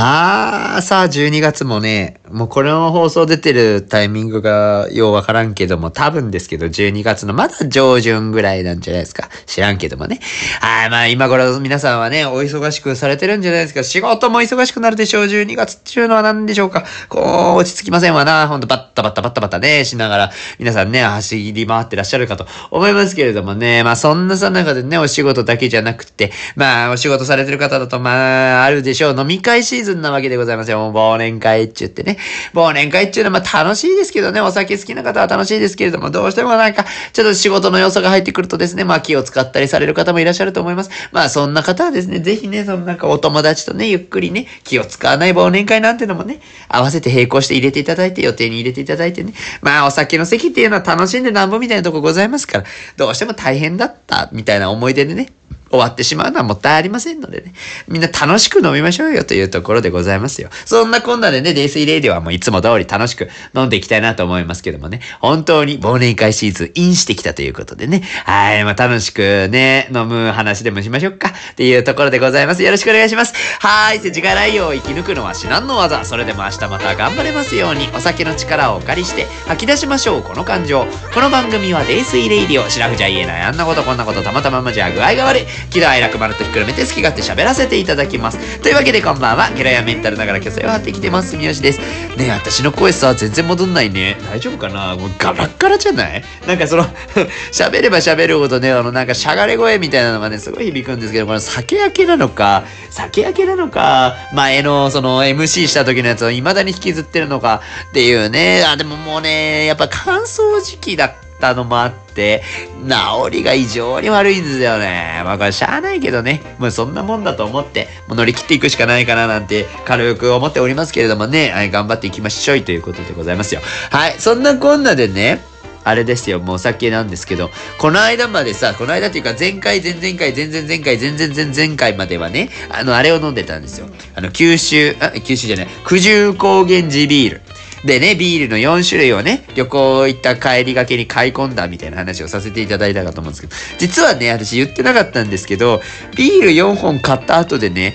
ああ、さあ、12月もね、もうこれの放送出てるタイミングがようわからんけども、多分ですけど、12月のまだ上旬ぐらいなんじゃないですか。知らんけどもね。はい、まあ今頃皆さんはね、お忙しくされてるんじゃないですか。仕事も忙しくなるでしょう。12月っていうのは何でしょうか。こう、落ち着きませんわな。ほんとバッタバッタバッタバッタね、しながら、皆さんね、走り回ってらっしゃるかと思いますけれどもね。まあそんなさ中でね、お仕事だけじゃなくて、まあお仕事されてる方だと、まあ、あるでしょう。飲み会シーズンなわけでございますよ。もう忘年会っちゅってね。忘年会っていうのはまあ楽しいですけどね、お酒好きな方は楽しいですけれども、どうしてもなんか、ちょっと仕事の要素が入ってくるとですね、まあ気を使ったりされる方もいらっしゃると思います。まあそんな方はですね、ぜひね、そのなんかお友達とね、ゆっくりね、気を使わない忘年会なんてのもね、合わせて並行して入れていただいて、予定に入れていただいてね、まあお酒の席っていうのは楽しんでなんぼみたいなとこございますから、どうしても大変だったみたいな思い出でね、終わってしまうのはもったいありませんのでね。みんな楽しく飲みましょうよというところでございますよ。そんなこんなでね、泥酔レイディオはもういつも通り楽しく飲んでいきたいなと思いますけどもね。本当に忘年会シーズンインしてきたということでね。はい、まあ楽しくね、飲む話でもしましょうか。っていうところでございます。よろしくお願いします。はい、世知辛いを生き抜くのは至難の業。それでも明日また頑張れますように、お酒の力をお借りして吐き出しましょう、この感情。この番組は泥酔レイディオ。シラフじゃ言えない。あんなことこんなこと黙ったままじゃ具合が悪い。喜怒哀楽まるっとひっくるめて好き勝手喋らせていただきます。というわけでこんばんは。ゲラやメンタルながら虚勢を張ってきてます。三好です。ねえ、私の声さ、全然戻んないね。大丈夫かな？もうガラッガラじゃない？なんかその 喋れば喋るほどね、あのなんかしゃがれ声みたいなのがね、すごい響くんですけど、これ酒焼けなのか、酒焼けなのか、前のその MC した時のやつを未だに引きずってるのかっていうね。あ、でももうね、やっぱ乾燥時期だったたのもあって、治りが異常に悪いんですよね。まあこれしゃあないけどね。もうそんなもんだと思って、もう乗り切っていくしかないかななんて軽く思っておりますけれどもね。はい、頑張っていきましょうということでございますよ。はい、そんなこんなでね、あれですよ、もうお酒なんですけど、この間までさ、この間っていうか前回、前々回、前々前回、前々前々回まではね、あの、あれを飲んでたんですよ。あの、九州、あ、九州じゃない、九十高原地ビール。でね、ビールの4種類をね、旅行行った帰りがけに買い込んだみたいな話をさせていただいたかと思うんですけど、実はね、私言ってなかったんですけど、ビール4本買った後でね、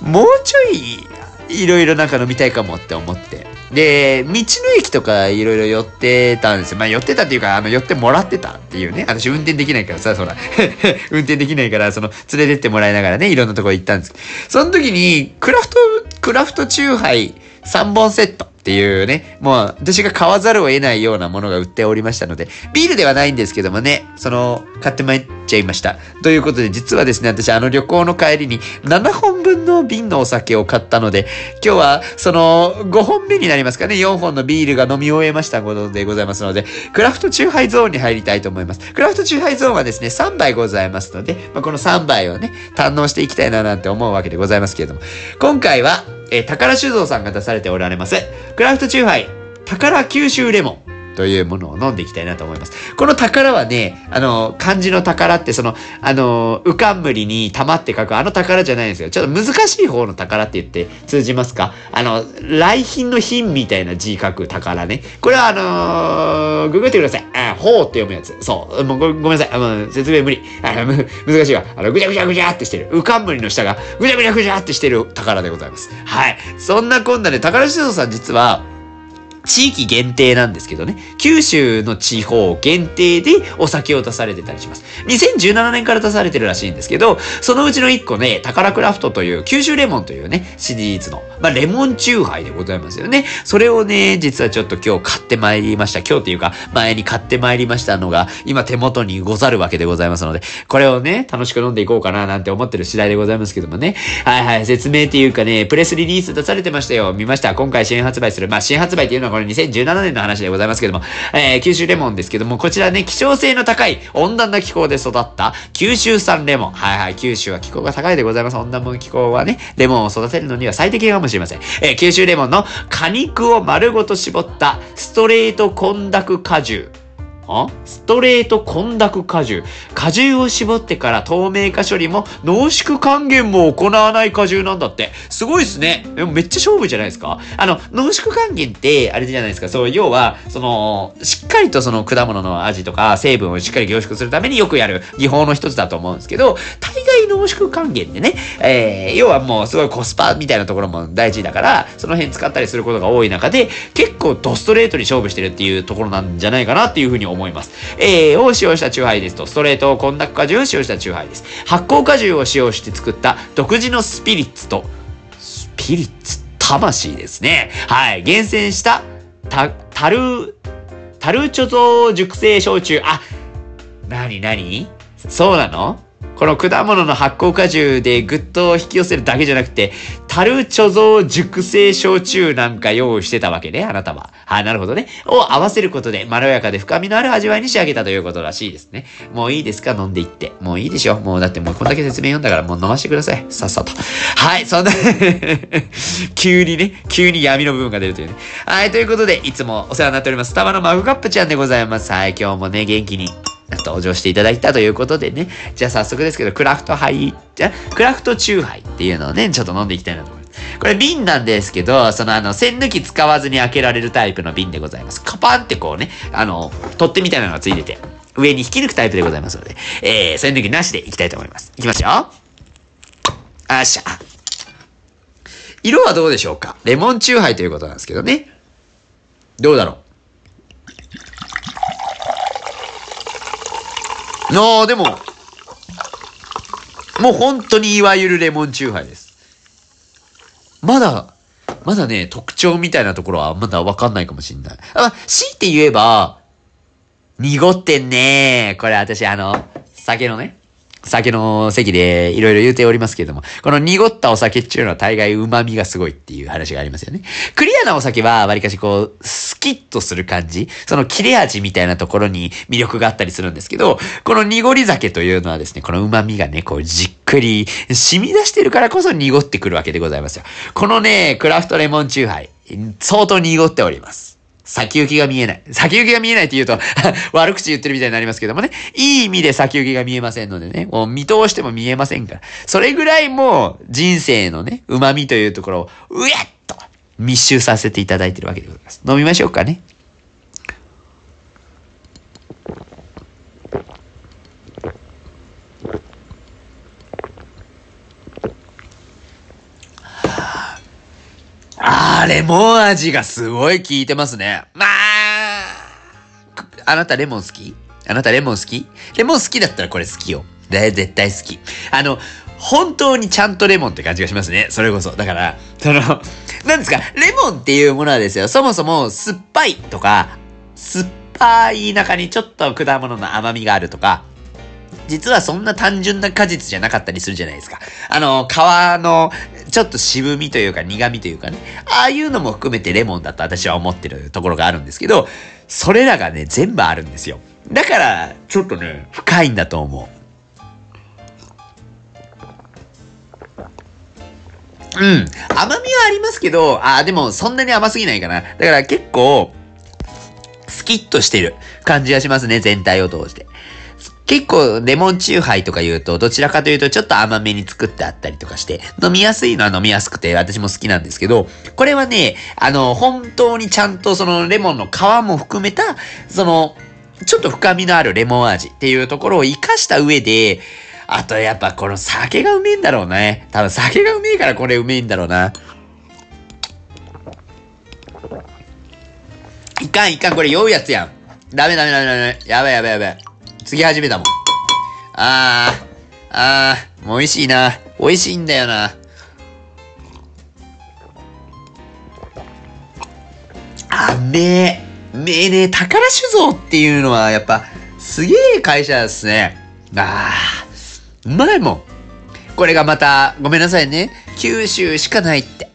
もうちょい、いろいろなんか飲みたいかもって思って。で、道の駅とかいろいろ寄ってたんですよ。まあ寄ってたっていうか、あの寄ってもらってたっていうね。私運転できないからさ、そら。運転できないから、その、連れてってもらいながらね、いろんなとこ行ったんです。その時に、クラフト、クラフトチューハイ3本セット。っていうね、もう私が買わざるを得ないようなものが売っておりましたので、ビールではないんですけどもね、その、買ってまいっちゃいました。ということで、実はですね、私あの旅行の帰りに7本分の瓶のお酒を買ったので、今日はその5本目になりますかね、4本のビールが飲み終えましたことでございますので、クラフトチューハイゾーンに入りたいと思います。クラフトチューハイゾーンはですね、3杯ございますので、まあ、この3杯をね、堪能していきたいななんて思うわけでございますけれども、今回は、えー、宝酒造さんが出されておられます、クラフトチューハイ、宝九州レモン。というものを飲んでいきたいなと思います。この宝はね、あの、漢字の宝ってその、あの、うかんむりに玉って書くあの宝じゃないんですよ。ちょっと難しい方の宝って言って通じますか？あの、来賓の賓みたいな字書く宝ね。これはあのー、ググってください。あ、ほうって読むやつ。そう。もうごめんなさい。あの説明無理。難しいわ。あの、ぐちゃぐちゃぐちゃってしてる。浮かんむりの下がぐちゃぐちゃぐちゃってしてる宝でございます。はい。そんなこんなで、宝酒造さん実は、地域限定なんですけどね、九州の地方限定でお酒を出されてたりします。2017年から出されてるらしいんですけど、そのうちの1個ね、宝クラフトという九州レモンというね、シリーズの、まあ、レモンチューハイでございますよね。それをね、実はちょっと今日買ってまいりました。今日というか、前に買ってまいりましたのが、今手元にござるわけでございますので、これをね、楽しく飲んでいこうかななんて思ってる次第でございますけどもね。はいはい、説明っていうかね、プレスリリース出されてましたよ。見ました。今回新発売する。まあ、新発売っていうのはこれ2017年の話でございますけども、えー、九州レモンですけども、こちらね、希少性の高い温暖な気候で育った九州産レモン。はいはい、九州は気候が高いでございます。温暖な気候はね、レモンを育てるのには最適かもしれません。えー、九州レモンの果肉を丸ごと絞ったストレート混濁果汁。あ？ストレート混濁果汁。果汁を絞ってから透明化処理も濃縮還元も行わない果汁なんだって。すごいですね。めっちゃ勝負じゃないですかあの、濃縮還元って、あれじゃないですか。そう、要は、その、しっかりとその果物の味とか成分をしっかり凝縮するためによくやる技法の一つだと思うんですけど、大概濃縮還元でね、えー、要はもうすごいコスパみたいなところも大事だから、その辺使ったりすることが多い中で、結構ドストレートに勝負してるっていうところなんじゃないかなっていうふうに思います。えー、を使用したチューハイですと、ストレート混濁果汁を使用したチューハイです。発酵果汁を使用して作った独自のスピリッツと、スピリッツ魂ですね。はい。厳選した、た、タル、タルチョゾ熟成焼酎。あ、なになに？そうなの？この果物の発酵果汁でぐっと引き寄せるだけじゃなくて、樽貯蔵熟成焼酎なんか用意してたわけね、あなたは。はい、なるほどね。を合わせることで、まろやかで深みのある味わいに仕上げたということらしいですね。もういいですか？飲んでいって。もういいでしょ？もうだってもうこんだけ説明読んだからもう飲ましてください。さっさと。はい、そんな 急にね、急に闇の部分が出るというね。はい、ということで、いつもお世話になっております。スタバのマグカップちゃんでございます。はい、今日もね、元気に登場していただいたということでね、じゃあ早速ですけど、クラフトハイ、じゃクラフトチューハイっていうのをね、ちょっと飲んでいきたいなと思います。これ瓶なんですけど、そのあの、栓抜き使わずに開けられるタイプの瓶でございます。カパンってこうね、あの、取っ手みたいなのがついてて、上に引き抜くタイプでございますので、えー、栓抜きなしでいきたいと思います。いきますよ。あっしゃ。色はどうでしょうか？レモンチューハイということなんですけどね。どうだろう？ああ、でも、もう本当にいわゆるレモンチューハイです。まだ、まだね、特徴みたいなところはまだわかんないかもしんない。あ、強いて言えば、濁ってんねこれ私あの、酒のね、酒の席でいろいろ言うておりますけれども、この濁ったお酒っていうのは大概旨味がすごいっていう話がありますよね。クリアなお酒はわりかしこう、スキッとする感じ、その切れ味みたいなところに魅力があったりするんですけど、この濁り酒というのはですね、この旨味がね、こうじっくり染み出してるからこそ濁ってくるわけでございますよ。このね、クラフトレモンチューハイ、相当濁っております。先行きが見えない。先行きが見えないって言うと 悪口言ってるみたいになりますけどもね。いい意味で先行きが見えませんのでね。もう見通しても見えませんから。それぐらいもう人生のね、旨味というところを、うやっと密集させていただいてるわけでございます。飲みましょうかね。あー、レモン味がすごい効いてますね。まあ、あなたレモン好き？あなたレモン好き？レモン好きだったらこれ好きよ。で、絶対好き。あの、本当にちゃんとレモンって感じがしますね。それこそ。だから、その、なんですか、レモンっていうものはですよ、そもそも酸っぱいとか、酸っぱい中にちょっと果物の甘みがあるとか、実はそんな単純な果実じゃなかったりするじゃないですか。あの、皮のちょっと渋みというか苦みというかね、ああいうのも含めてレモンだと私は思ってるところがあるんですけど、それらがね、全部あるんですよ。だから、ちょっとね、深いんだと思う。うん。甘みはありますけど、ああ、でもそんなに甘すぎないかな。だから結構、スキッとしてる感じがしますね、全体を通して。結構レモンチューハイとか言うと、どちらかというとちょっと甘めに作ってあったりとかして、飲みやすいのは飲みやすくて私も好きなんですけど、これはね、あの、本当にちゃんとそのレモンの皮も含めた、その、ちょっと深みのあるレモン味っていうところを活かした上で、あとやっぱこの酒がうめえんだろうね。多分酒がうめえからこれうめえんだろうな。いかんいかん、これ酔うやつやん。ダメダメダメダメ。やばいやばいやばい。次始めたもん。あー、あー、美味しいな。美味しいんだよな。あ、めえ。めえね、宝酒造っていうのはやっぱ、すげえ会社ですね。あー、うまいもん。これがまた、ごめんなさいね。九州しかないって。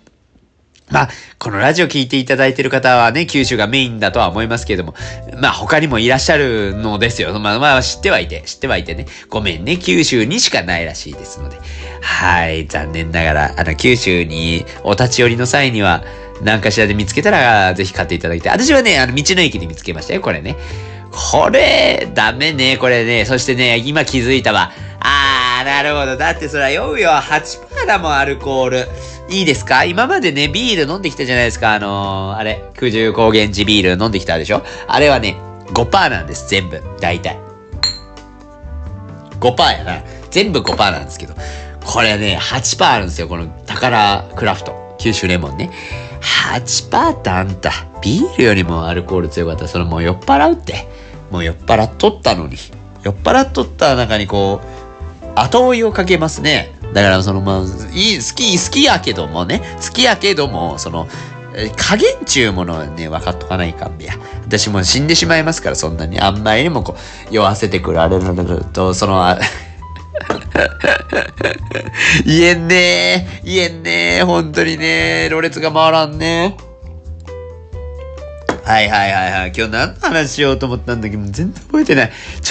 まあ、このラジオ聞いていただいている方はね、九州がメインだとは思いますけれども、まあ他にもいらっしゃるのですよ。まあまあ知ってはいて、知ってはいてね、ごめんね、九州にしかないらしいですので。はい、残念ながら、あの、九州にお立ち寄りの際には、何かしらで見つけたら、ぜひ買っていただきたい。私はね、あの、道の駅で見つけましたよ、これね。これ、ダメね、これね。そしてね、今気づいたわ。あー、なるほど。だってそら酔うよ。8%も、アルコール。いいですか？今までね、ビール飲んできたじゃないですか。あのー、あれ、九十高原地ビール飲んできたでしょ？あれはね、5%なんです、全部。大体。5%やな。全部5%なんですけど、これね、8%あるんですよ。この宝クラフト。九州レモンね。8%ってあんた、ビールよりもアルコール強かったら、それもう酔っ払うって。もう酔っ払っとったのに。酔っ払っとった中にこう、後追いをかけますね。だからそのまあ、いい、好き、好きやけどもね、好きやけども、その、加減ちゅうものはね、分かっとかないかんべや。私も死んでしまいますから、そんなに。あんまりにもこう、酔わせてくるあれなると、その、言えんねえ。言えんねえ。本当にねろれつが回らんねはいはいはいはい。今日何の話しようと思ったんだけ？ど、全然覚えてない。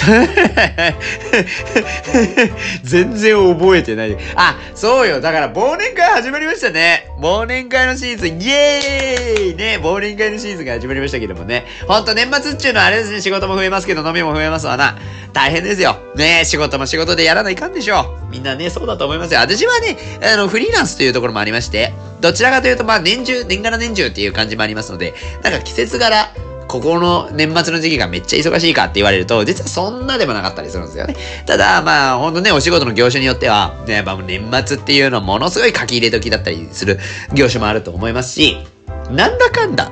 全然覚えてない。あ、そうよ。だから忘年会始まりましたね。忘年会のシーズン、イエーイね、忘年会のシーズンが始まりましたけどもね。ほんと年末っちゅうのはあれですね、仕事も増えますけど、飲みも増えますわな。大変ですよ。ね仕事も仕事でやらないかんでしょう。みんなね、そうだと思いますよ。私はね、あの、フリーランスというところもありまして、どちらかというと、まあ、年中、年がら年中っていう感じもありますので、なんか季節柄、ここの年末の時期がめっちゃ忙しいかって言われると、実はそんなでもなかったりするんですよね。ただ、まあ、ほんとね、お仕事の業種によっては、ね、やっぱ年末っていうのはものすごい書き入れ時だったりする業種もあると思いますし、なんだかんだ、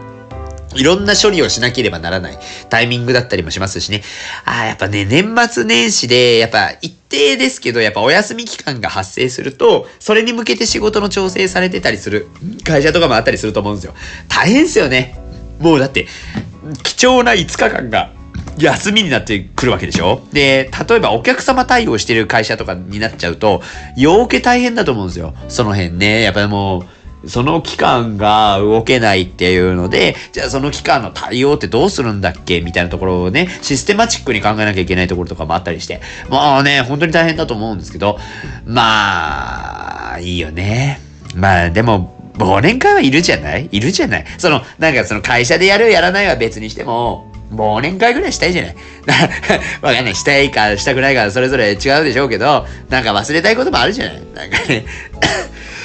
いろんな処理をしなければならないタイミングだったりもしますしね。ああ、やっぱね、年末年始で、やっぱ一定ですけど、やっぱお休み期間が発生すると、それに向けて仕事の調整されてたりする会社とかもあったりすると思うんですよ。大変ですよね。もうだって、貴重な5日間が休みになってくるわけでしょで、例えばお客様対応してる会社とかになっちゃうと、余計大変だと思うんですよ。その辺ね。やっぱりもう、その期間が動けないっていうので、じゃあその期間の対応ってどうするんだっけみたいなところをね、システマチックに考えなきゃいけないところとかもあったりして、もうね、本当に大変だと思うんですけど、まあ、いいよね。まあ、でも、忘年会はいるじゃない？いるじゃない？その、なんかその会社でやるやらないは別にしても、忘年会ぐらいしたいじゃない？わかんない。したいかしたくないかそれぞれ違うでしょうけど、なんか忘れたいこともあるじゃない？なんかね。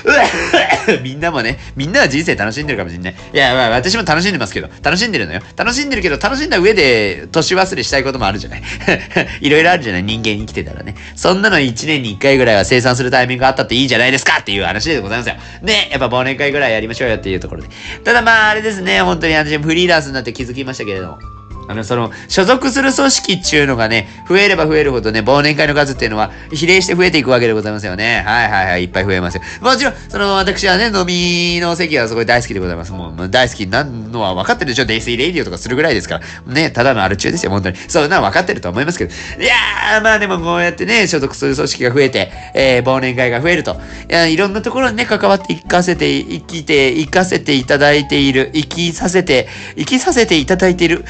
みんなもね、みんなは人生楽しんでるかもしんない。いや、まあ私も楽しんでますけど、楽しんでるのよ。楽しんでるけど、楽しんだ上で年忘れしたいこともあるじゃない いろいろあるじゃない人間生きてたらね。そんなの1年に1回ぐらいは生産するタイミングがあったっていいじゃないですかっていう話でございますよ。ね、やっぱ忘年会ぐらいやりましょうよっていうところで。ただまああれですね、本当に私もフリーランスになって気づきましたけれども。あの、その、所属する組織っていうのがね、増えれば増えるほどね、忘年会の数っていうのは、比例して増えていくわけでございますよね。はいはいはい、いっぱい増えますよ。もちろん、その、私はね、飲みの席はすごい大好きでございます。もう、大好きなのは分かってるでしょデイスイレイディオとかするぐらいですから。ね、ただのアル中ですよ、本当に。そうな分かってると思いますけど。いやー、まあでもこうやってね、所属する組織が増えて、えー、忘年会が増えると。いや、いろんなところにね、関わっていかせて、生きて、生かせていただいている、生きさせて、生きさせていただいている、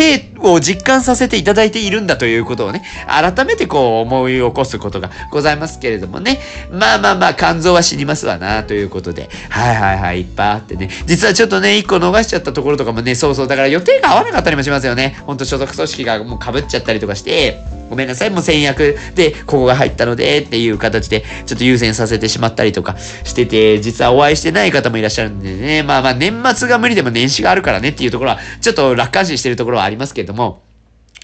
生を実感させていただいているんだということをね、改めてこう思い起こすことがございますけれどもね。まあまあまあ、肝臓は死にますわな、ということで。はいはいはい、いっぱいあってね。実はちょっとね、一個逃しちゃったところとかもね、そうそう、だから予定が合わなかったりもしますよね。ほんと所属組織がもう被っちゃったりとかして、ごめんなさい、もう先約でここが入ったのでっていう形でちょっと優先させてしまったりとかしてて、実はお会いしてない方もいらっしゃるんでね、まあまあ年末が無理でも年始があるからねっていうところはちょっと楽観視してるところはありますけれども、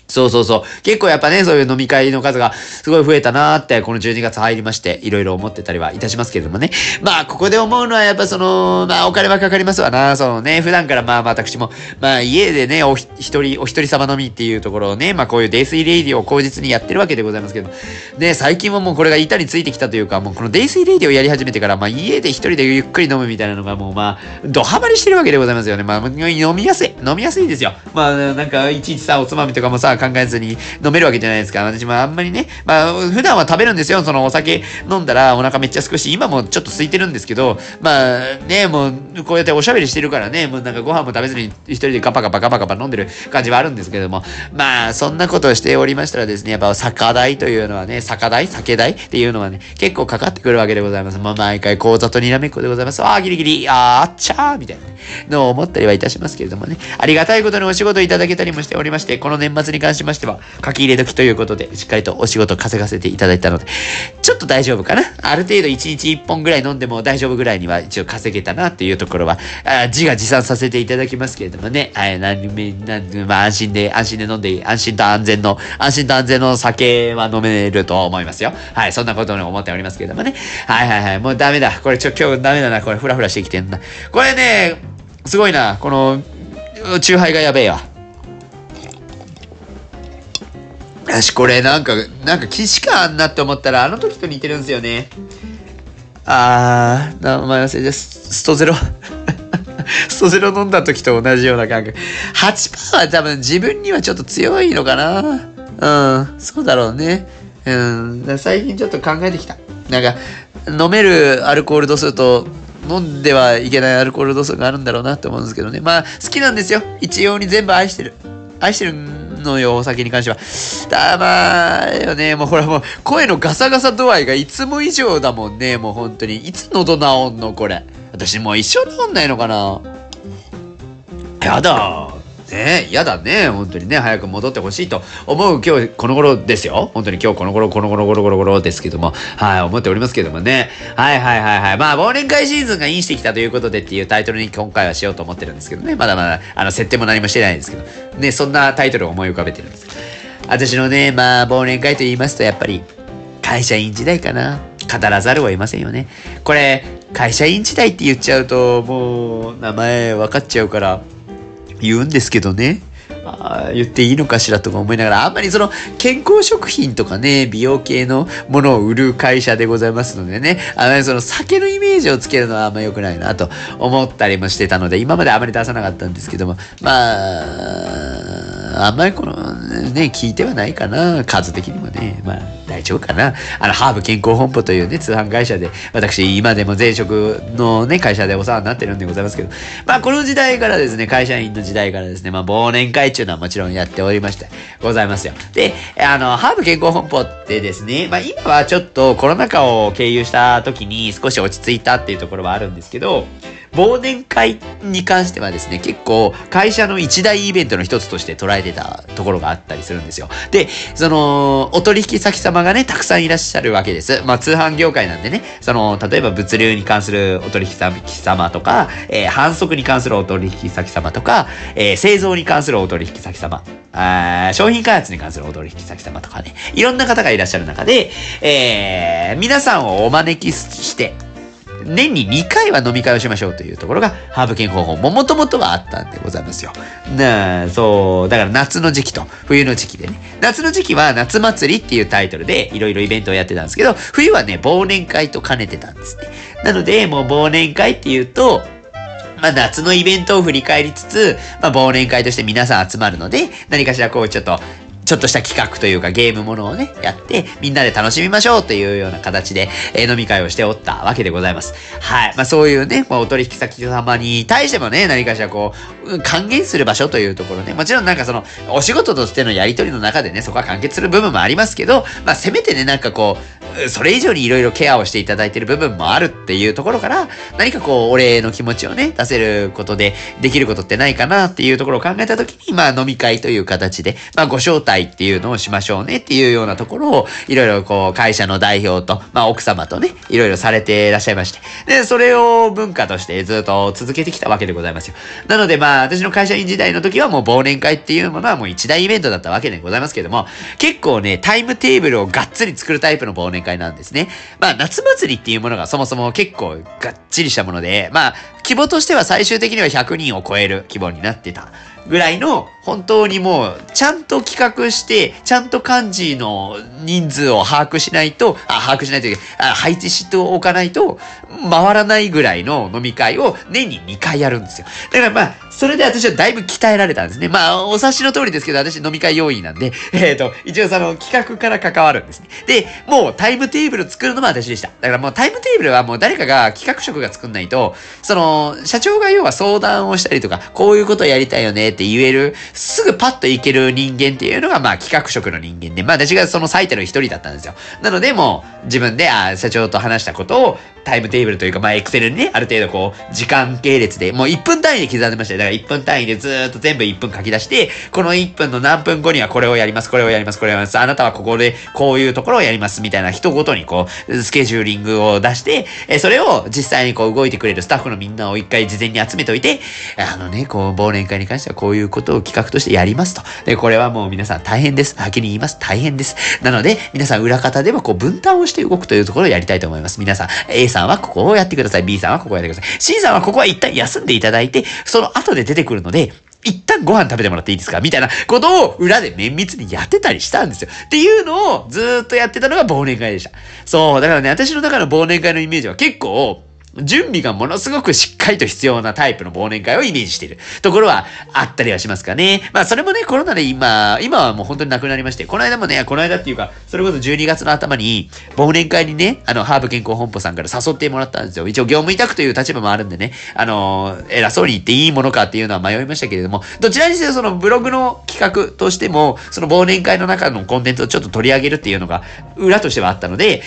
そうそうそう。結構やっぱね、そういう飲み会の数がすごい増えたなーって、この12月入りまして、いろいろ思ってたりはいたしますけれどもね。まあ、ここで思うのはやっぱその、まあ、お金はかかりますわな。そのね、普段からまあ、私も、まあ、家でね、お一人、お一人様飲みっていうところをね、まあ、こういうデイスイレイディを口実にやってるわけでございますけど、ね、最近はもうこれが板についてきたというか、もうこのデイスイレイディをやり始めてから、まあ、家で一人でゆっくり飲むみたいなのがもうまあ、ドハマりしてるわけでございますよね。まあ、飲みやすい。飲みやすいんですよ。まあ、なんか、いちいちさ、おつまみとかもさ、考えずに、飲めるわけじゃないですか。私もあんまりね、まあ、普段は食べるんですよ。そのお酒飲んだらお腹めっちゃすくし、今もちょっと空いてるんですけど、まあね、もうこうやっておしゃべりしてるからね、もうなんかご飯も食べずに一人でガパガパガパガパ飲んでる感じはあるんですけども、まあ、そんなことをしておりましたらですね、やっぱ酒代というのはね、酒代酒代っていうのはね、結構かかってくるわけでございます。まあ、毎回講座とにらめっこでございます。ああ、ギリギリ、ああ、あっちゃーみたいなのを思ったりはいたしますけれどもね、ありがたいことにお仕事いただけたりもしておりまして、この年末に関しましては、書き入れ時ということで、しっかりとお仕事稼がせていただいたので、ちょっと大丈夫かな？ある程度1日1本ぐらい飲んでも大丈夫ぐらいには一応稼げたなっていうところは、あ自画自賛させていただきますけれどもね、はい、何め、何、まあ安心で、安心で飲んでいい、安心と安全の、安心と安全の酒は飲めると思いますよ。はい、そんなことを思っておりますけれどもね。はいはいはい、もうダメだ。これちょ、今日ダメだな。これフラフラしてきてんな。これね、すごいな。この、チューハイがやべえわ。よし、これなんか、なんか既視感あんなって思ったら、あの時と似てるんですよね。あー、名前忘れて、ストゼロ。ストゼロ飲んだ時と同じような感覚。8%は多分自分にはちょっと強いのかな。うん、そうだろうね。うん、最近ちょっと考えてきた。なんか、飲めるアルコール度数と、飲んではいけないアルコール度数があるんだろうなって思うんですけどね。まあ、好きなんですよ。一様に全部愛してる。愛してるのよ、お酒に関しては。たまー、よね、もうほらもう、声のガサガサ度合いがいつも以上だもんね、もう本当に。いつ喉治んの、これ。私もう一生治んないのかなやだ。ねえ嫌だね。本当にね、早く戻ってほしいと思う今日この頃ですよ。本当に今日この頃、この頃、ゴロゴロゴロですけども、はい、思っておりますけどもね。はいはいはいはい。まあ、忘年会シーズンがインしてきたということでっていうタイトルに今回はしようと思ってるんですけどね。まだまだ、あの、設定も何もしてないんですけど、ね、そんなタイトルを思い浮かべてるんです。私のね、まあ、忘年会と言いますと、やっぱり、会社員時代かな。語らざるを得ませんよね。これ、会社員時代って言っちゃうと、もう、名前分かっちゃうから、言うんですけどね。あ言っていいのかしらとか思いながら、あんまりその健康食品とかね、美容系のものを売る会社でございますのでね、あまりその酒のイメージをつけるのはあんま良くないなと思ったりもしてたので、今まであまり出さなかったんですけども、まあ、あんまりこのね、聞いてはないかな、数的にもね、まあ大丈夫かな？あの、ハーブ健康本舗というね、通販会社で、私今でも前職のね、会社でお世話になってるんでございますけど、まあこの時代からですね、会社員の時代からですね、まあ忘年会っていうのはもちろんやっておりまして、ございますよ。で、あの、ハーブ健康本舗ってですね、まあ今はちょっとコロナ禍を経由した時に少し落ち着いたっていうところはあるんですけど、忘年会に関してはですね、結構会社の一大イベントの一つとして捉えてたところがあったりするんですよ。で、その、お取引先様がね、たくさんいらっしゃるわけです。まあ通販業界なんでね、その、例えば物流に関するお取引先様とか、えー、販促に関するお取引先様とか、えー、製造に関するお取引先様、あ商品開発に関するお取引先様とかね、いろんな方がいらっしゃる中で、えー、皆さんをお招きして、年に2回は飲み会をしましょうというところが、ハーブ健康法ももともとはあったんでございますよ。なあ、そう、だから夏の時期と冬の時期でね。夏の時期は夏祭りっていうタイトルでいろいろイベントをやってたんですけど、冬はね、忘年会と兼ねてたんですね。なので、もう忘年会っていうと、まあ、夏のイベントを振り返りつつ、まあ、忘年会として皆さん集まるので、何かしらこう、ちょっと、ちょっとした企画というかゲームものをね、やって、みんなで楽しみましょうというような形で、えー、飲み会をしておったわけでございます。はい。まあそういうね、まあ、お取引先様に対してもね、何かしらこう、還元する場所というところね、もちろんなんかその、お仕事としてのやりとりの中でね、そこは完結する部分もありますけど、まあせめてね、なんかこう、それ以上にいろいろケアをしていただいている部分もあるっていうところから、何かこう、お礼の気持ちをね、出せることで、できることってないかなっていうところを考えたときに、まあ飲み会という形で、まあご招待っていうのをしましょうねっていうようなところを、いろいろこう、会社の代表と、まあ奥様とね、いろいろされていらっしゃいまして。で、それを文化としてずっと続けてきたわけでございますよ。なのでまあ、私の会社員時代の時はもう忘年会っていうものはもう一大イベントだったわけでございますけども、結構ね、タイムテーブルをがっつり作るタイプの忘年会なんですね。まあ、夏祭りっていうものがそもそも結構がっちりしたもので、まあ、規模としては最終的には100人を超える規模になってたぐらいの本当にもう、ちゃんと企画して、ちゃんと漢字の人数を把握しないと、あ、把握しないというか、あ配置しておかないと、回らないぐらいの飲み会を年に2回やるんですよ。だからまあ、それで私はだいぶ鍛えられたんですね。まあ、お察しの通りですけど、私飲み会要員なんで、えっ、ー、と、一応その企画から関わるんですね。で、もうタイムテーブル作るのも私でした。だからもうタイムテーブルはもう誰かが企画職が作んないと、その、社長が要は相談をしたりとか、こういうことやりたいよねって言える、すぐパッといける人間っていうのが、まあ企画職の人間で、まあ私がその最たる一人だったんですよ。なので、もう自分で、あ社長と話したことを、タイムテーブルというか、まあ、エクセルにね、ある程度こう、時間系列で、もう1分単位で刻んでましたよ。だから1分単位でずーっと全部1分書き出して、この1分の何分後にはこれをやります、これをやります、これをやります。あなたはここでこういうところをやります、みたいな人ごとにこう、スケジューリングを出して、えそれを実際にこう動いてくれるスタッフのみんなを一回事前に集めといて、あのね、こう、忘年会に関してはこういうことを企画としてやりますと。で、これはもう皆さん大変です。先に言います。大変です。なので、皆さん裏方でもこう分担をして動くというところをやりたいと思います。皆さん、A さんさんはここをやってください。B さんはここをやってください。C さんはここは一旦休んでいただいて、その後で出てくるので、一旦ご飯食べてもらっていいですか？みたいなことを裏で綿密にやってたりしたんですよ。っていうのをずっとやってたのが忘年会でした。そう、だからね、私の中の忘年会のイメージは結構、準備がものすごくしっかりと必要なタイプの忘年会をイメージしているところはあったりはしますかね。まあそれもね、コロナで今、今はもう本当になくなりまして、この間もね、この間っていうか、それこそ12月の頭に忘年会にね、あの、ハーブ健康本舗さんから誘ってもらったんですよ。一応業務委託という立場もあるんでね、あの、偉そうに言っていいものかっていうのは迷いましたけれども、どちらにせよそのブログの企画としても、その忘年会の中のコンテンツをちょっと取り上げるっていうのが裏としてはあったので、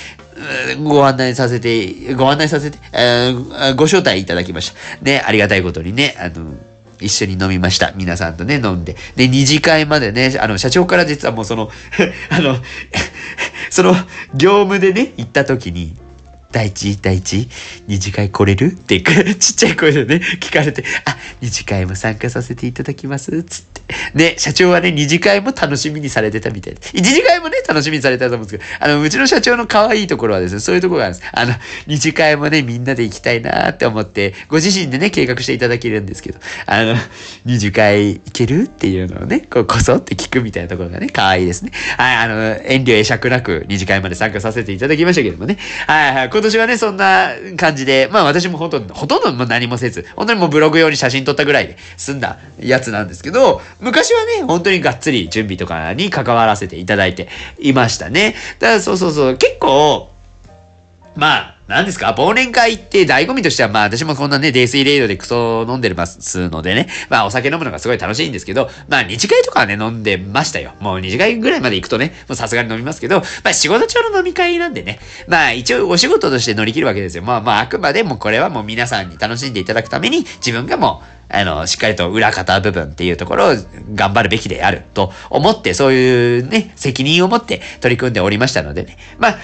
ご案内させて、ご案内させて、えー、ご招待いただきました。ね、ありがたいことにね、あの、一緒に飲みました。皆さんとね、飲んで。で、二次会までね、あの、社長から実はもうその あの その、業務でね、行った時に、第一、第一、二次会来れる？って、ちっちゃい声でね、聞かれて、あ、二次会も参加させていただきます、つって。ね、社長はね、二次会も楽しみにされてたみたいです。一次会もね、楽しみにされてたと思うんですけど、あの、うちの社長の可愛いところはですね、そういうところがあるんです。あの、二次会もね、みんなで行きたいなって思って、ご自身でね、計画していただけるんですけど、あの、二次会行けるっていうのをね、こう、こそって聞くみたいなところがね、可愛いですね。はい、あの、遠慮会釈なく二次会まで参加させていただきましたけどもね。はい、はい、今年はね、そんな感じで、まあ私もほとんど、ほとんど何もせず、本当にもうブログ用に写真撮ったぐらいで済んだやつなんですけど、昔はね、本当にがっつり準備とかに関わらせていただいていましたね。だからそうそうそう、結構、まあ、何ですか？忘年会って醍醐味としては、まあ私もこんなね、泥酔レイドでクソ飲んでますのでね、まあお酒飲むのがすごい楽しいんですけど、まあ2次会とかはね、飲んでましたよ。もう2次会ぐらいまで行くとね、もうさすがに飲みますけど、まあ仕事中の飲み会なんでね、まあ一応お仕事として乗り切るわけですよ。まあまああくまでもこれはもう皆さんに楽しんでいただくために、自分がもう、あの、しっかりと裏方部分っていうところを頑張るべきであると思って、そういうね、責任を持って取り組んでおりましたのでね。まあ、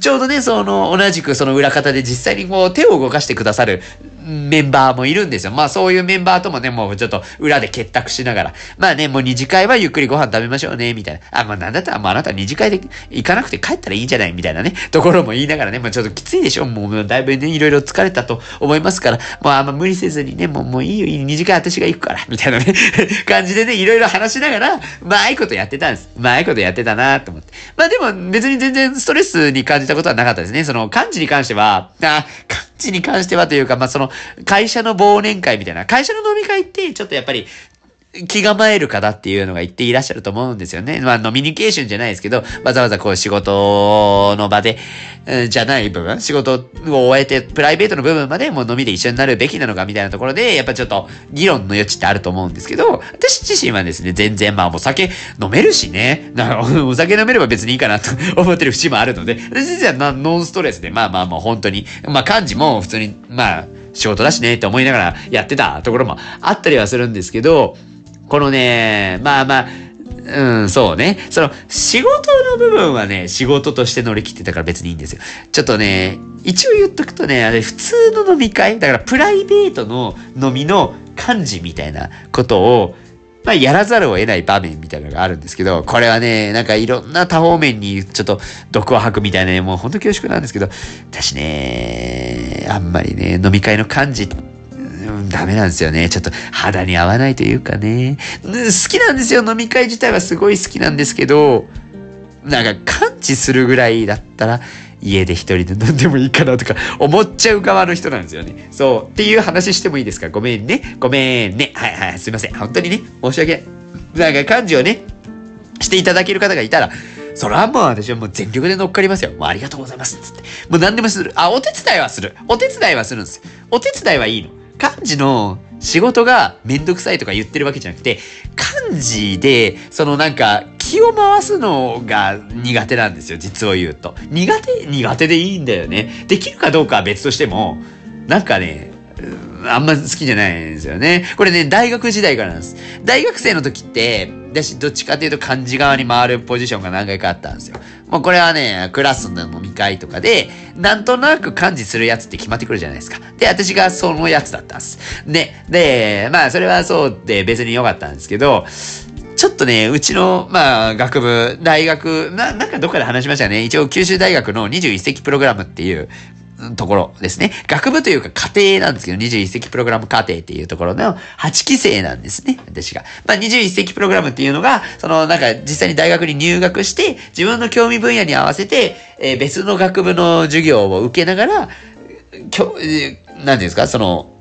ちょうどね、その、同じくその裏方で実際にこう手を動かしてくださるメンバーもいるんですよ。まあそういうメンバーともね、もうちょっと裏で結託しながら、まあね、もう二次会はゆっくりご飯食べましょうね、みたいな。あ、まあなんだったら、まああなた二次会で行かなくて帰ったらいいんじゃない、みたいなね、ところも言いながらね、まあちょっときついでしょ。もうだいぶね、いろいろ疲れたと思いますから、まああんま無理せずにね、もうもういいよ、いい二次会私が行くから、みたいなね、感じでね、いろいろ話しながら、まああいことやってたんです。まああいことやってたなと思って。まあでも別に全然ストレスに感じたことはなかったですね。その漢字に関しては、あ、チに関してはというか、まあその会社の忘年会みたいな、会社の飲み会ってちょっとやっぱり気構える方っていうのが言っていらっしゃると思うんですよね。まあ、ノミニケーションじゃないですけど、わざわざこう仕事の場で、うん、じゃない部分、仕事を終えて、プライベートの部分までもう飲みで一緒になるべきなのかみたいなところで、やっぱちょっと議論の余地ってあると思うんですけど、私自身はですね、全然まあお酒飲めるしね、な お酒飲めれば別にいいかなと 思ってる節もあるので、私自身はノンストレスで、まあまあまあ本当に、まあ漢字も普通に、まあ、仕事だしねって思いながらやってたところもあったりはするんですけど、このね、まあまあ、うん、そうね。その、仕事の部分はね、仕事として乗り切ってたから別にいいんですよ。ちょっとね、一応言っとくとね、あれ普通の飲み会、だからプライベートの飲みの幹事みたいなことを、まあ、やらざるを得ない場面みたいなのがあるんですけど、これはね、なんかいろんな多方面にちょっと毒を吐くみたいなね、もうほんと恐縮なんですけど、私ね、あんまりね、飲み会の幹事ダメなんですよね。ちょっと肌に合わないというかね。好きなんですよ。飲み会自体はすごい好きなんですけど、なんか感知するぐらいだったら、家で一人で飲んでもいいかなとか思っちゃう側の人なんですよね。そう。っていう話してもいいですか？ごめんね。ごめんね。はいはい。すいません。本当にね。申し訳ない。なんか感じをね、していただける方がいたら、それはもう私はもう全力で乗っかりますよ。もうありがとうございます。つって。もう何でもする。あ、お手伝いはする。お手伝いはするんです。お手伝いはいいの。漢字の仕事がめんどくさいとか言ってるわけじゃなくて、漢字で、そのなんか、気を回すのが苦手なんですよ、実を言うと。苦手、苦手でいいんだよね。できるかどうかは別としても、なんかね、あんま好きじゃないんですよね。これね、大学時代からなんです。大学生の時って、私どっちかというと漢字側に回るポジションが何回かあったんですよ。もうこれはね、クラスの飲み会とかで、なんとなく漢字するやつって決まってくるじゃないですか。で、私がそのやつだったんです。で、で、まあそれはそうで別に良かったんですけど、ちょっとね、うちの、まあ、学部、大学、な、なんかどっかで話しましたよね。一応、九州大学の21世紀プログラムっていう、ところですね。学部というか家庭なんですけど、21世紀プログラム家庭っていうところの8期生なんですね、私が。まあ、21世紀プログラムっていうのが、そのなんか実際に大学に入学して、自分の興味分野に合わせて、えー、別の学部の授業を受けながら、きょ、えー、なんですか、その、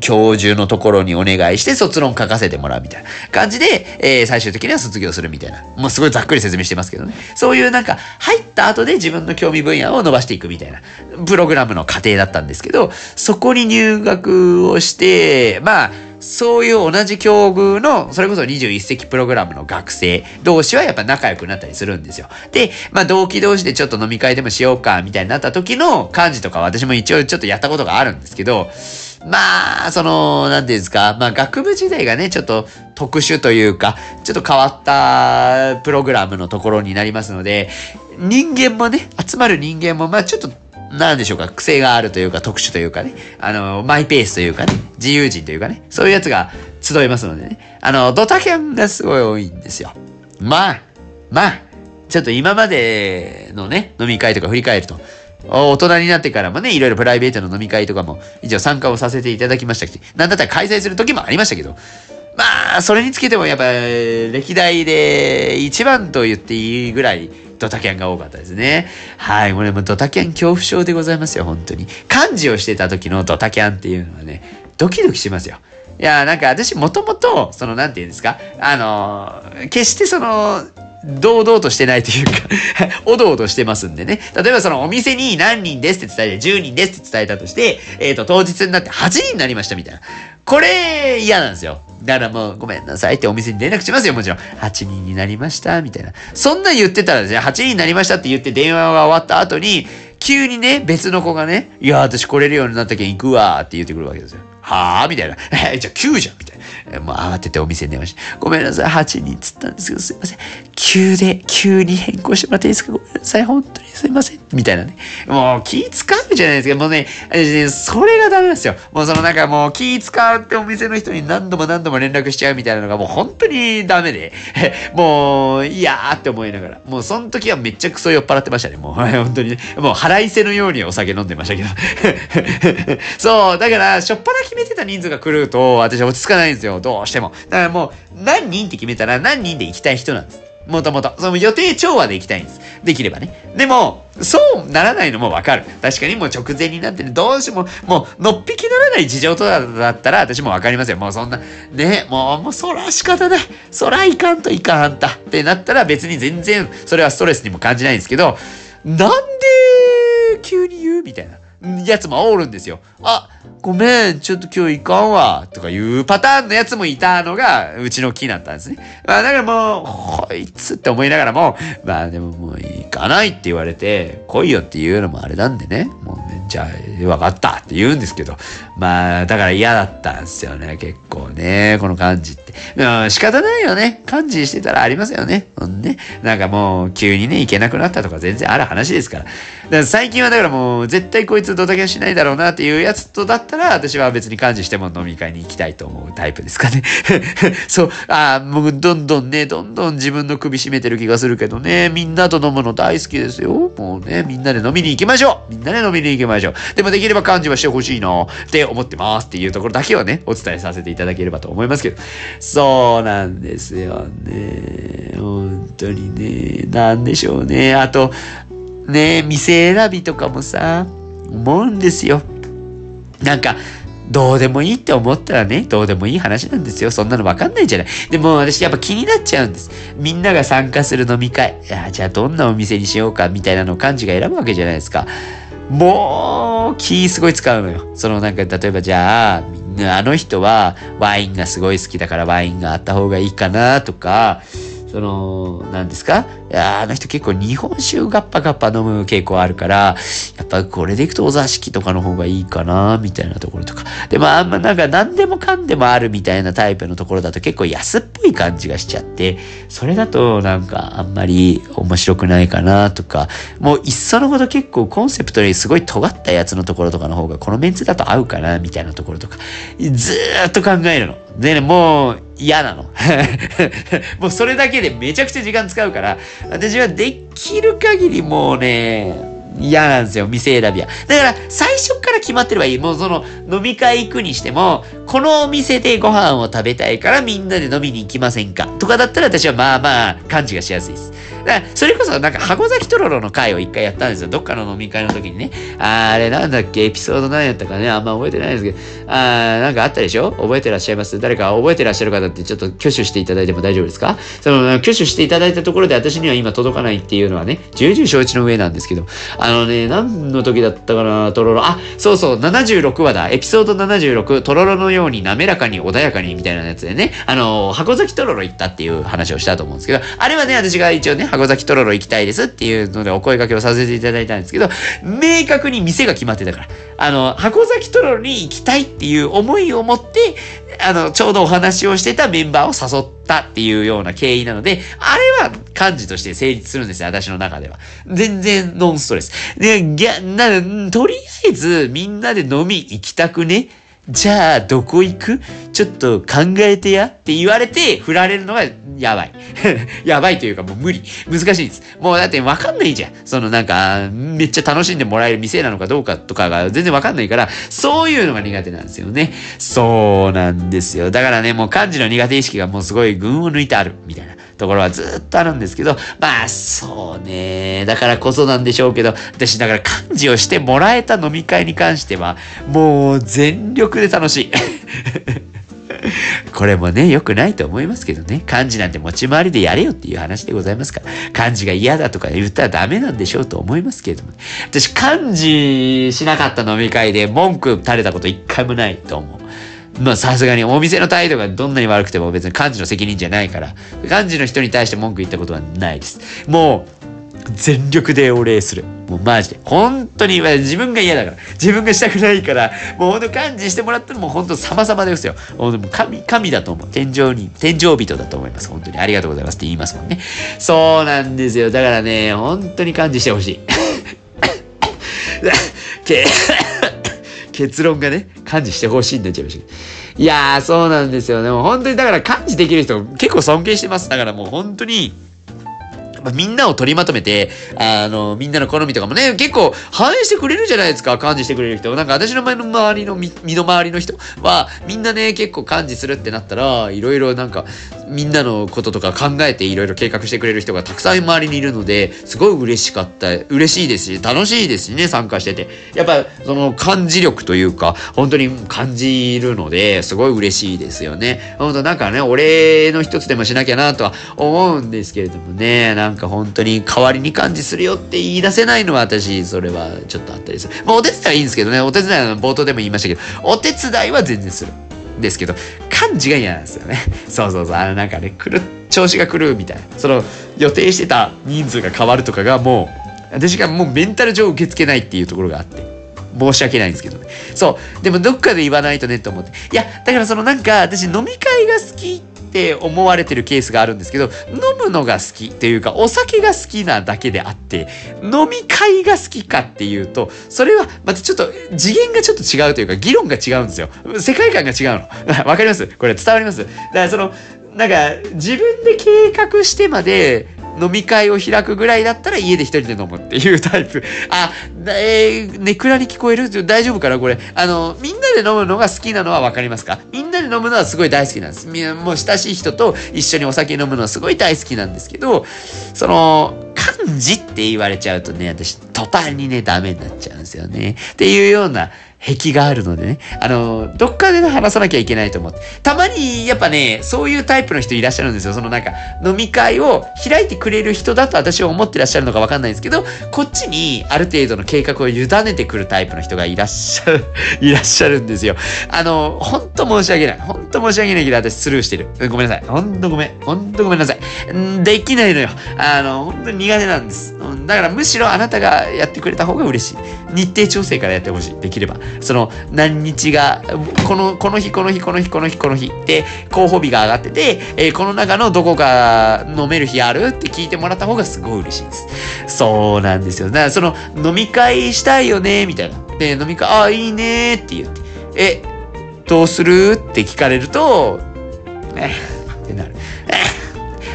教授のところにお願いして卒論書かせてもらうみたいな感じで、えー、最終的には卒業するみたいな。もうすごいざっくり説明してますけどね。そういうなんか入った後で自分の興味分野を伸ばしていくみたいなプログラムの過程だったんですけど、そこに入学をして、まあ、そういう同じ境遇の、それこそ21世紀プログラムの学生同士はやっぱ仲良くなったりするんですよ。で、まあ同期同士でちょっと飲み会でもしようかみたいになった時の漢字とか私も一応ちょっとやったことがあるんですけど、まあ、その、なんていうんですか、まあ学部時代がね、ちょっと特殊というか、ちょっと変わったプログラムのところになりますので、人間もね、集まる人間も、まあちょっと、なんでしょうか、癖があるというか、特殊というかね、あの、マイペースというかね、自由人というかね、そういうやつが集いますのでね、あの、ドタキャンがすごい多いんですよ。まあ、まあ、ちょっと今までのね、飲み会とか振り返ると、大人になってからもね、いろいろプライベートの飲み会とかも一応参加をさせていただきましたし、なんだったら開催する時もありましたけど、まあ、それにつけてもやっぱ歴代で一番と言っていいぐらいドタキャンが多かったですね。はい。これもドタキャン恐怖症でございますよ、本当に。漢字をしてた時のドタキャンっていうのはね、ドキドキしますよ。いや、なんか私もともと、その、なんて言うんですか、あの、決してその、堂々としてないというか おどおどしてますんでね。例えばそのお店に何人ですって伝えて、10人ですって伝えたとして、えっ、ー、と、当日になって8人になりましたみたいな。これ嫌なんですよ。だからもうごめんなさいってお店に連絡しますよ、もちろん。8人になりました、みたいな。そんな言ってたらですね、8人になりましたって言って電話が終わった後に、急にね、別の子がね、いや、私来れるようになったけん行くわって言ってくるわけですよ。はあ？みたいな。え、じゃあ9じゃんみたいな。もう慌ててお店に電話して、ごめんなさい、8人つったんですけど、すいません。急で、急に変更してもらっていいですか？ごめんなさい、本当にすいません。みたいなね。もう気使うじゃないですか。もうね、それがダメなんですよ。もうそのなんかもう気使うってお店の人に何度も何度も連絡しちゃうみたいなのがもう本当にダメで、もう、いやーって思いながら。もうその時はめっちゃクソ酔っ払ってましたね。もう、本当にね。もう腹いせのようにお酒飲んでましたけど。そう、だから、しょっぱな決めてた人数が来ると、私は落ち着かないんですよ。どうしても。だからもう、何人って決めたら何人で行きたい人なんです。もともと。その予定調和で行きたいんです。できればね。でも、そうならないのもわかる。確かにもう直前になってね、どうしても、もう、のっぴきならない事情とだったら、私もわかりますよ。もうそんな、ね、もう、もう、そら仕方ない。そらいかんといかんあんた。ってなったら別に全然、それはストレスにも感じないんですけど、なんで、急に言うみたいな。やつもおるんですよ。あ、ごめん、ちょっと今日行かんわ、とかいうパターンのやつもいたのが、うちの木だったんですね。まあ、だからもう、こいつって思いながらも、まあでももう行かないって言われて、来いよっていうのもあれなんでね、もうね、じゃあ、わかったって言うんですけど、まあ、だから嫌だったんですよね、結構ね、この感じって。うん、仕方ないよね。感じしてたらありますよね。うん、ね。なんかもう、急にね、行けなくなったとか全然ある話ですから。から最近はだからもう、絶対こいつドタキャンしないだろうなっていうやつとだったら、私は別に感じしても飲み会に行きたいと思うタイプですかね。そう、ああ、もうどんどんね、どんどん自分の首絞めてる気がするけどね、みんなと飲むの大好きですよ。もうね、みんなで飲みに行きましょうみんなで飲みに行きましょう。でもできれば感じはしてほしいなって思ってますっていうところだけはね、お伝えさせていただければと思いますけど。そうなんですよね。本当にね、なんでしょうね。あと、ね、店選びとかもさ、思うんですよ。なんか、どうでもいいって思ったらね、どうでもいい話なんですよ。そんなのわかんないじゃない。でも私やっぱ気になっちゃうんです。みんなが参加する飲み会。いやじゃあどんなお店にしようかみたいなのを幹事が選ぶわけじゃないですか。もう、気すごい使うのよ。そのなんか、例えばじゃあ、みんなあの人はワインがすごい好きだからワインがあった方がいいかなとか、その、何ですか？いやあの人結構日本酒ガッパガッパ飲む傾向あるから、やっぱこれでいくとお座敷とかの方がいいかな、みたいなところとか。でもあんまなんか何でもかんでもあるみたいなタイプのところだと結構安っぽい感じがしちゃって、それだとなんかあんまり面白くないかなとか、もういっそのこと結構コンセプトにすごい尖ったやつのところとかの方がこのメンツだと合うかな、みたいなところとか、ずーっと考えるの。でね、もう嫌なの。もうそれだけでめちゃくちゃ時間使うから、私はできる限りもうね、嫌なんですよ、店選びは。だから、最初から決まってればいい。もうその、飲み会行くにしても、このお店でご飯を食べたいからみんなで飲みに行きませんか？とかだったら私はまあまあ、感じがしやすいです。だそれこそなんか箱崎とろろの会を一回やったんですよ。どっかの飲み会の時にね。ああれなんだっけ？エピソード何やったかね？あんま覚えてないですけど。ああ、なんかあったでしょ？覚えてらっしゃいます？誰か覚えてらっしゃる方ってちょっと挙手していただいても大丈夫ですか？その、挙手していただいたところで私には今届かないっていうのはね、重々承知の上なんですけど。あのね、何の時だったかな？とろろ。あ、そうそう、76話だ。エピソード76、とろろのように滑らかに穏やかにみたいなやつでね、あの、箱崎とろろ行ったっていう話をしたと思うんですけど、あれはね、私が一応ね、箱崎とろろ行きたいですっていうのでお声掛けをさせていただいたんですけど、明確に店が決まってたから、あの、箱崎とろろに行きたいっていう思いを持って、あの、ちょうどお話をしてたメンバーを誘ったっていうような経緯なので、あれは漢字として成立するんですよ、私の中では。全然ノンストレス。で、ぎゃ、な、とりあえずみんなで飲み行きたくねじゃあ、どこ行く？ちょっと考えてやって言われて振られるのがやばい。やばいというかもう無理。難しいです。もうだってわかんないじゃん。そのなんか、めっちゃ楽しんでもらえる店なのかどうかとかが全然わかんないから、そういうのが苦手なんですよね。そうなんですよ。だからね、もう漢字の苦手意識がもうすごい群を抜いてある、みたいな。ところはずっとあるんですけど、まあ、そうね。だからこそなんでしょうけど、私、だから漢字をしてもらえた飲み会に関しては、もう全力で楽しい。これもね、良くないと思いますけどね。漢字なんて持ち回りでやれよっていう話でございますから。漢字が嫌だとか言ったらダメなんでしょうと思いますけれども、ね。私、漢字しなかった飲み会で文句垂れたこと一回もないと思う。まあさすがにお店の態度がどんなに悪くても別に幹事の責任じゃないから、幹事の人に対して文句言ったことはないです。もう、全力でお礼する。もうマジで。本当に、自分が嫌だから。自分がしたくないから、もう本当幹事してもらったらも本当様々ですよ。本当神、神だと思う。天井に、天井人だと思います。本当に。ありがとうございますって言いますもんね。そうなんですよ。だからね、本当に幹事してほしい。結論がね、感じしてほしいになっちゃいました。いやー、そうなんですよね。もう本当にだから感じできる人結構尊敬してます。だからもう本当に、みんなを取りまとめて、あの、みんなの好みとかもね、結構反映してくれるじゃないですか、感知してくれる人。なんか私の前の周りの身の回りの人は、みんなね、結構感知するってなったら、いろいろなんか、みんなのこととか考えていろいろ計画してくれる人がたくさん周りにいるので、すごい嬉しかった、嬉しいですし、楽しいですしね、参加してて。やっぱ、その感じ力というか、本当に感じるので、すごい嬉しいですよね。本当なんかね、俺の一つでもしなきゃなとは思うんですけれどもね、なんかか本当に代わりに感じするよって言い出せないのは私、それはちょっとあったりする。まあお手伝いはいいんですけどね、お手伝いの冒頭でも言いましたけど、お手伝いは全然する。ですけど、漢字が嫌なんですよね。そうそうそう。あのなんかね、来る、調子が来るみたいな。その予定してた人数が変わるとかがもう、私がもうメンタル上受け付けないっていうところがあって。申し訳ないんですけどね。そう。でもどっかで言わないとねと思って。いや、だからそのなんか私飲み会が好きっって思われてるケースがあるんですけど、飲むのが好きというか、お酒が好きなだけであって、飲み会が好きかっていうと、それはまたちょっと次元がちょっと違うというか、議論が違うんですよ。世界観が違うの。わかります？これ伝わります？だからその、なんか自分で計画してまで飲み会を開くぐらいだったら家で一人で飲むっていうタイプ。あ、えー、ネクラに聞こえる？大丈夫かなこれ。あの、みんなで飲むのが好きなのはわかりますか？みんなで飲むのはすごい大好きなんです。もう親しい人と一緒にお酒飲むのはすごい大好きなんですけど、その、漢字って言われちゃうとね、私、途端にね、ダメになっちゃうんですよね。っていうような壁があるのでね、あの、どっかで話さなきゃいけないと思って。たまに、やっぱね、そういうタイプの人いらっしゃるんですよ。そのなんか、飲み会を開いてくれる人だと私は思ってらっしゃるのかわかんないんですけど、こっちにある程度の計画を委ねてくるタイプの人がいらっしゃる、いらっしゃるんですよ。あの、ほんと申し訳ない。ほんと申し訳ないけど、私スルーしてる。ごめんなさい。ほんとごめん。ほんとごめんなさい。んできないのよ。あの、ほんと苦手なんです。だからむしろあなたがやってくれた方が嬉しい。日程調整からやってほしい。できれば。その、何日が、この、この日、この日、この日、この日、この日で、候補日が上がってて、えー、この中のどこか飲める日あるって聞いてもらった方がすごい嬉しいです。そうなんですよ。だからその、飲み会したいよね、みたいな。で、飲み会、ああ、いいねって言って、え、どうするって聞かれると、えってなる。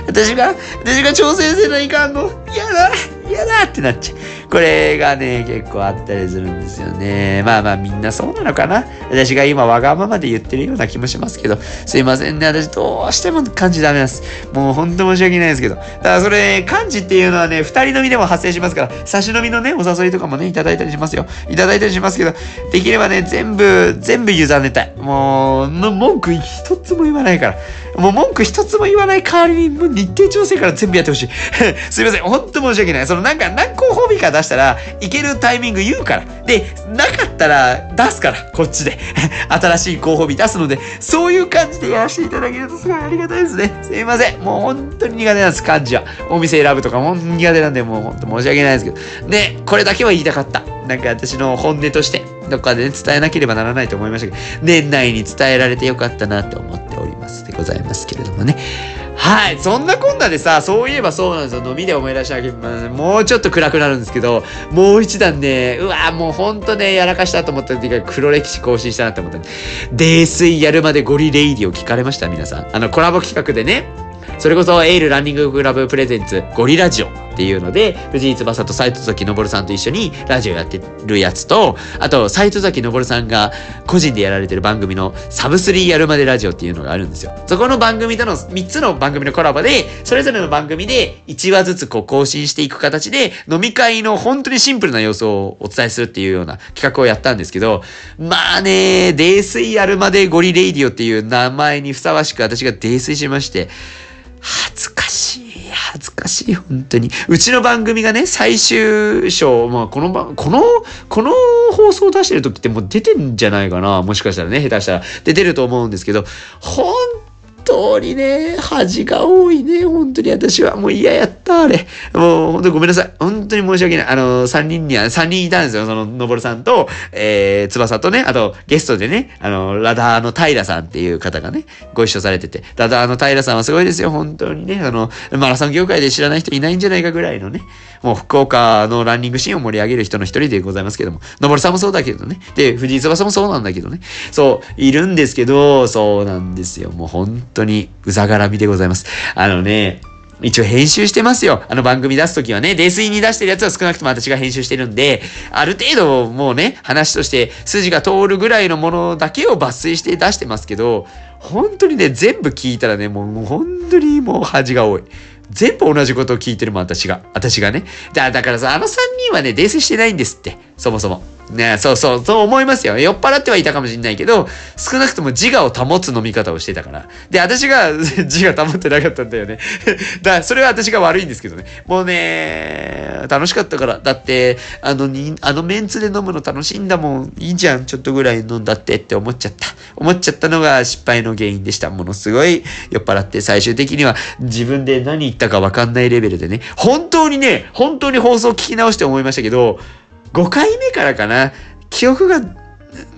私が、私が挑戦せないかんの？嫌だ嫌だってなっちゃう。これがね、結構あったりするんですよね。まあまあみんなそうなのかな。私が今わがままで言ってるような気もしますけど、すいませんね。私どうしても漢字ダメです。もうほんと申し訳ないですけど。だからそれ、漢字っていうのはね、二人飲みでも発生しますから、差し飲みのね、お誘いとかもね、いただいたりしますよ。いただいたりしますけど、できればね、全部、全部委ねたい。もう、文句一つも言わないから。もう文句一つも言わない代わりに、もう日程調整から全部やってほしい。すいません。ほんと申し訳ない。そのなんか何個褒美か出したら、いけるタイミング言うから。で、なかったら出すから、こっちで。新しい候補日出すので、そういう感じでやらせていただけるとすごいありがたいですね。すいません。もう本当に苦手なんです、漢字は。お店選ぶとかも苦手なんで、もう本当申し訳ないですけど。で、これだけは言いたかった。なんか私の本音として、どっかで、ね、伝えなければならないと思いましたけど、年内に伝えられてよかったなと思っておりますでございますけれどもね。はい。そんなこんなでさ、そういえばそうなんですよ。飲みで思い出したわけ、まあ、もうちょっと暗くなるんですけど、もう一段ね、うわもうほんとね、やらかしたと思った時が黒歴史更新したなと思った。泥酔やるまでゴリレイディを聞かれました皆さん。あの、コラボ企画でね、それこそエールランニングクラブプレゼンツゴリラジオっていうので、藤井翼と斎藤崎昇さんと一緒にラジオやってるやつと、あと斎藤崎昇さんが個人でやられてる番組のサブスリーやるまでラジオっていうのがあるんですよ。そこの番組との3つの番組のコラボで、それぞれの番組で1話ずつこう更新していく形で、飲み会の本当にシンプルな様子をお伝えするっていうような企画をやったんですけど、まあね、泥酔やるまでゴリレイディオっていう名前にふさわしく私が泥酔しまして、恥ずかしい。恥ずかしい、本当に。うちの番組がね、最終章、まあ、この番、この、この放送を出してる時ってもう出てんじゃないかな。もしかしたらね、下手したらで出ると思うんですけど、本当にね、恥が多いね。本当に私はもう嫌やった、あれ。もう本当にごめんなさい。本当に申し訳ない。あの、三人には、三人いたんですよ。その、のぼるさんと、えー、翼とね、あと、ゲストでね、あの、ラダーの平さんっていう方がね、ご一緒されてて、ラダーの平さんはすごいですよ。本当にね。あの、マラソン業界で知らない人いないんじゃないかぐらいのね、もう福岡のランニングシーンを盛り上げる人の一人でございますけども、のぼるさんもそうだけどね。で、藤井翼もそうなんだけどね。そう、いるんですけど、そうなんですよ。もう本当に、うざがらみでございます。あのね、一応編集してますよ。あの番組出すときはね、泥酔に出してるやつは少なくとも私が編集してるんで、ある程度もうね、話として筋が通るぐらいのものだけを抜粋して出してますけど、本当にね、全部聞いたらね、もう本当にもう恥が多い。全部同じことを聞いてるもん、私が。私がね。だだからさ、あの3人はね、泥酔してないんですって。そもそも。ねそうそう、そう思いますよ。酔っ払ってはいたかもしれないけど、少なくとも自我を保つ飲み方をしてたから。で、私が 自我保ってなかったんだよね。だから、それは私が悪いんですけどね。もうね、楽しかったから。だって、あのに、あのメンツで飲むの楽しいんだもん。いいじゃん。ちょっとぐらい飲んだってって思っちゃった。思っちゃったのが失敗の原因でした。ものすごい酔っ払って、最終的には自分で何言ったかわかんないレベルでね。本当にね、本当に放送聞き直して思いましたけど、5回目からかな、記憶が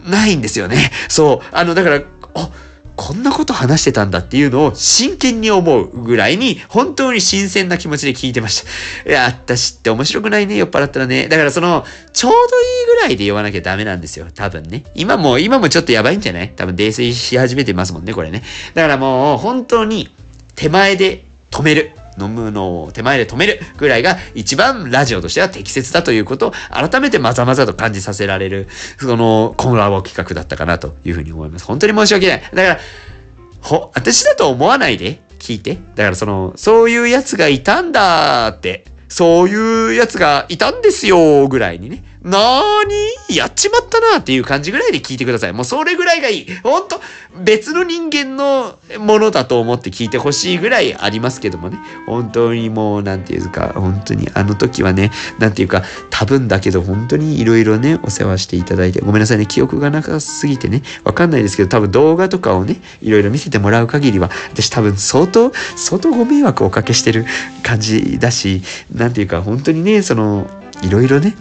ないんですよね。そう。あの、だから、あ、こんなこと話してたんだっていうのを真剣に思うぐらいに、本当に新鮮な気持ちで聞いてました。いや、私って面白くないね、酔っ払ったらね。だからその、ちょうどいいぐらいで酔わなきゃダメなんですよ。多分ね。今も、今もちょっとやばいんじゃない？多分泥酔し始めてますもんね、これね。だからもう、本当に、手前で止める。飲むのを手前で止めるぐらいが一番ラジオとしては適切だということを改めてまざまざと感じさせられる、そのコラボ企画だったかなというふうに思います。本当に申し訳ない。だから、ほ、私だと思わないで聞いて。だからその、そういうやつがいたんだって、そういうやつがいたんですよぐらいにね。なーに？やっちまったなーっていう感じぐらいで聞いてください。もうそれぐらいがいい。ほんと、別の人間のものだと思って聞いてほしいぐらいありますけどもね。本当にもう、なんていうか、本当にあの時はね、なんていうか、多分だけど本当にいろいろね、お世話していただいて、ごめんなさいね、記憶がなさすぎてね、わかんないですけど、多分動画とかをね、いろいろ見せてもらう限りは、私多分相当、相当ご迷惑をおかけしてる感じだし、なんていうか、本当にね、その、いろいろね、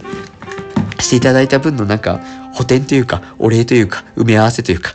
していただいた分のなんか、補填というか、お礼というか、埋め合わせというか、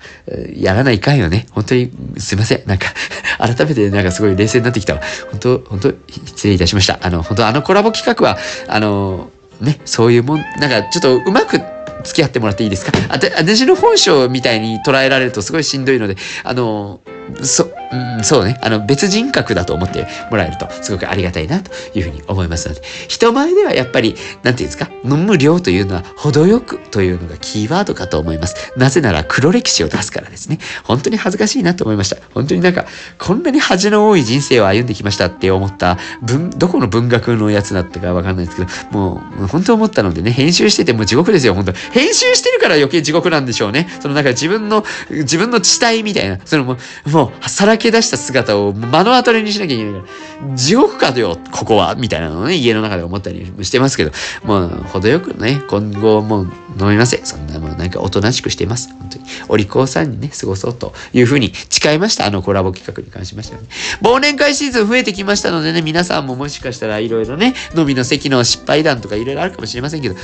やらないかんよね。本当にすいません。なんか 改めてなんかすごい冷静になってきたわ。本当、本当、失礼いたしました。あの、本当あのコラボ企画は、あの、ね、そういうもん、なんかちょっとうまく付き合ってもらっていいですか？あた私の本性みたいに捉えられるとすごいしんどいので、あの、そ、うん、そうね。あの、別人格だと思ってもらえると、すごくありがたいな、というふうに思いますので、人前ではやっぱり、なんていうんですか、飲む量というのは、程よくというのがキーワードかと思います。なぜなら、黒歴史を出すからですね。本当に恥ずかしいなと思いました。本当になんか、こんなに恥の多い人生を歩んできましたって思った、文、どこの文学のやつだったかわかんないですけど、もう、本当思ったのでね、編集してても地獄ですよ、本当編集してるから余計地獄なんでしょうね。そのなんか自分の、自分の地帯みたいな、そのもう、もう、さらけ出した姿を目の当たりにしなきゃいけないから、地獄かよ、ここは、みたいなのをね、家の中で思ったりしてますけど、もう、程よくね、今後もう飲みません。そんなもうなんかおとなしくしてます。本当に。お利口さんにね、過ごそうというふうに誓いました。あのコラボ企画に関しましてはね。忘年会シーズン増えてきましたのでね、皆さんももしかしたらいろいろね、飲みの席の失敗談とかいろいろあるかもしれませんけど、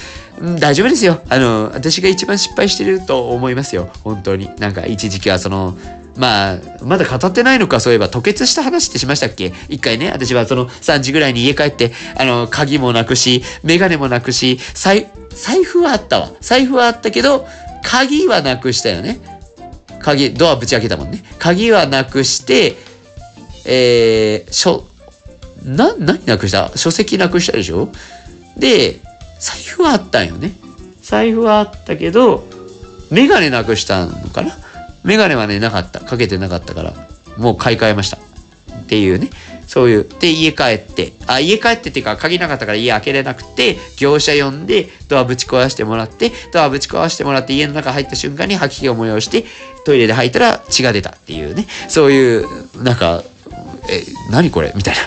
うん、大丈夫ですよ。あの、私が一番失敗してると思いますよ。本当に。なんか一時期はその、まあ、まだ語ってないのか、そういえば、吐血した話ってしましたっけ？一回ね、私はその3時ぐらいに家帰って、あの、鍵もなくし、メガネもなくし、財、財布はあったわ。財布はあったけど、鍵はなくしたよね。鍵、ドアぶち開けたもんね。鍵はなくして、えー、しょ、な、何なくした？書籍なくしたでしょ？で、財布はあったんよね。財布はあったけど、メガネなくしたのかな？メガネはね、なかった。かけてなかったから、もう買い替えました。っていうね。そういう。で、家帰って、あ、家帰ってっていうか、鍵なかったから家開けれなくて、業者呼んで、ドアぶち壊してもらって、ドアぶち壊してもらって、家の中入った瞬間に吐き気を催して、トイレで吐いたら血が出たっていうね。そういう、なんか、え、何これ？みたいな。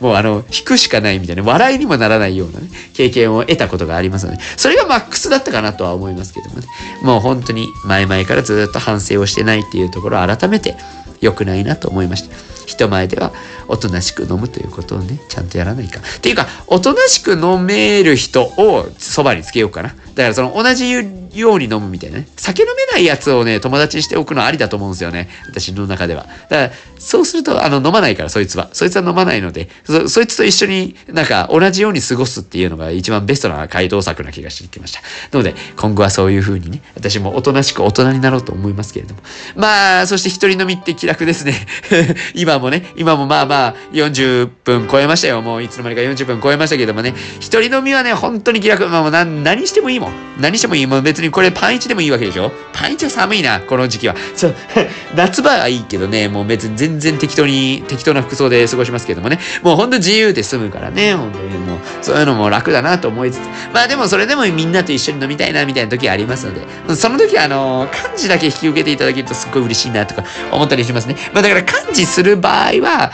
もうあの、引くしかないみたいな、笑いにもならないようなね、経験を得たことがありますので、それがマックスだったかなとは思いますけどもね。もう本当に前々からずっと反省をしてないっていうところを改めて良くないなと思いました。人前ではおとなしく飲むということをね、ちゃんとやらないか。っていうか、おとなしく飲める人をそばにつけようかな。だからその同じように飲むみたいなね。酒飲めないやつをね、友達にしておくのありだと思うんですよね。私の中では。だから、そうすると、あの、飲まないから、そいつは。そいつは飲まないので、そ、そいつと一緒になんか同じように過ごすっていうのが一番ベストな回答策な気がしてきました。なので、今後はそういう風にね、私もおとなしく大人になろうと思いますけれども。まあ、そして一人飲みって気楽ですね。今もね、今もまあまあ、40分超えましたよ。もういつの間にか40分超えましたけどもね、一人飲みはね、本当に気楽。まあもう何、何してもいいもん。何してもいい。もう別にこれパンイチでもいいわけでしょ？パンイチは寒いな、この時期は。そう、夏場はいいけどね、もう別に全然適当に、適当な服装で過ごしますけどもね。もうほんと自由で済むからね、本当にもう、そういうのも楽だなと思いつつ。まあでもそれでもみんなと一緒に飲みたいな、みたいな時ありますので、その時はあの、漢字だけ引き受けていただけるとすっごい嬉しいなとか思ったりしますね。まあだから漢字する場合は、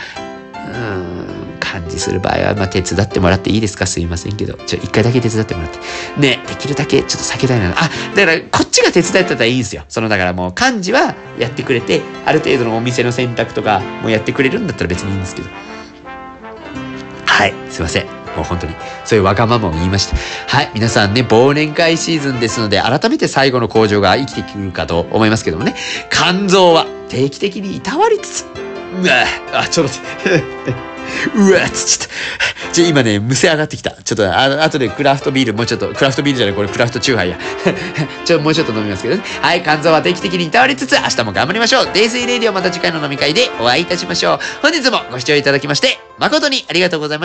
うん、漢字する場合は、まあ、手伝ってもらっていいですか？すいませんけど。ちょ、一回だけ手伝ってもらって。ね、できるだけちょっと避けたいな。あ、だから、こっちが手伝ってたらいいんですよ。その、だからもう、漢字はやってくれて、ある程度のお店の選択とか、もうやってくれるんだったら別にいいんですけど。はい、すいません。もう本当に、そういうわがままを言いました。はい、皆さんね、忘年会シーズンですので、改めて最後の工場が生きてくるかと思いますけどもね、肝臓は定期的にいたわりつつ、うわあ、ちょっと待って。うわちょっと。じゃ、今ね、むせ上がってきた。ちょっと、あ後でクラフトビール、もうちょっと、クラフトビールじゃない、これクラフトチューハイや。ちょ、もうちょっと飲みますけどね。はい、肝臓は定期的に倒れつつ、明日も頑張りましょう。泥酔レディオまた次回の飲み会でお会いいたしましょう。本日もご視聴いただきまして、誠にありがとうございました。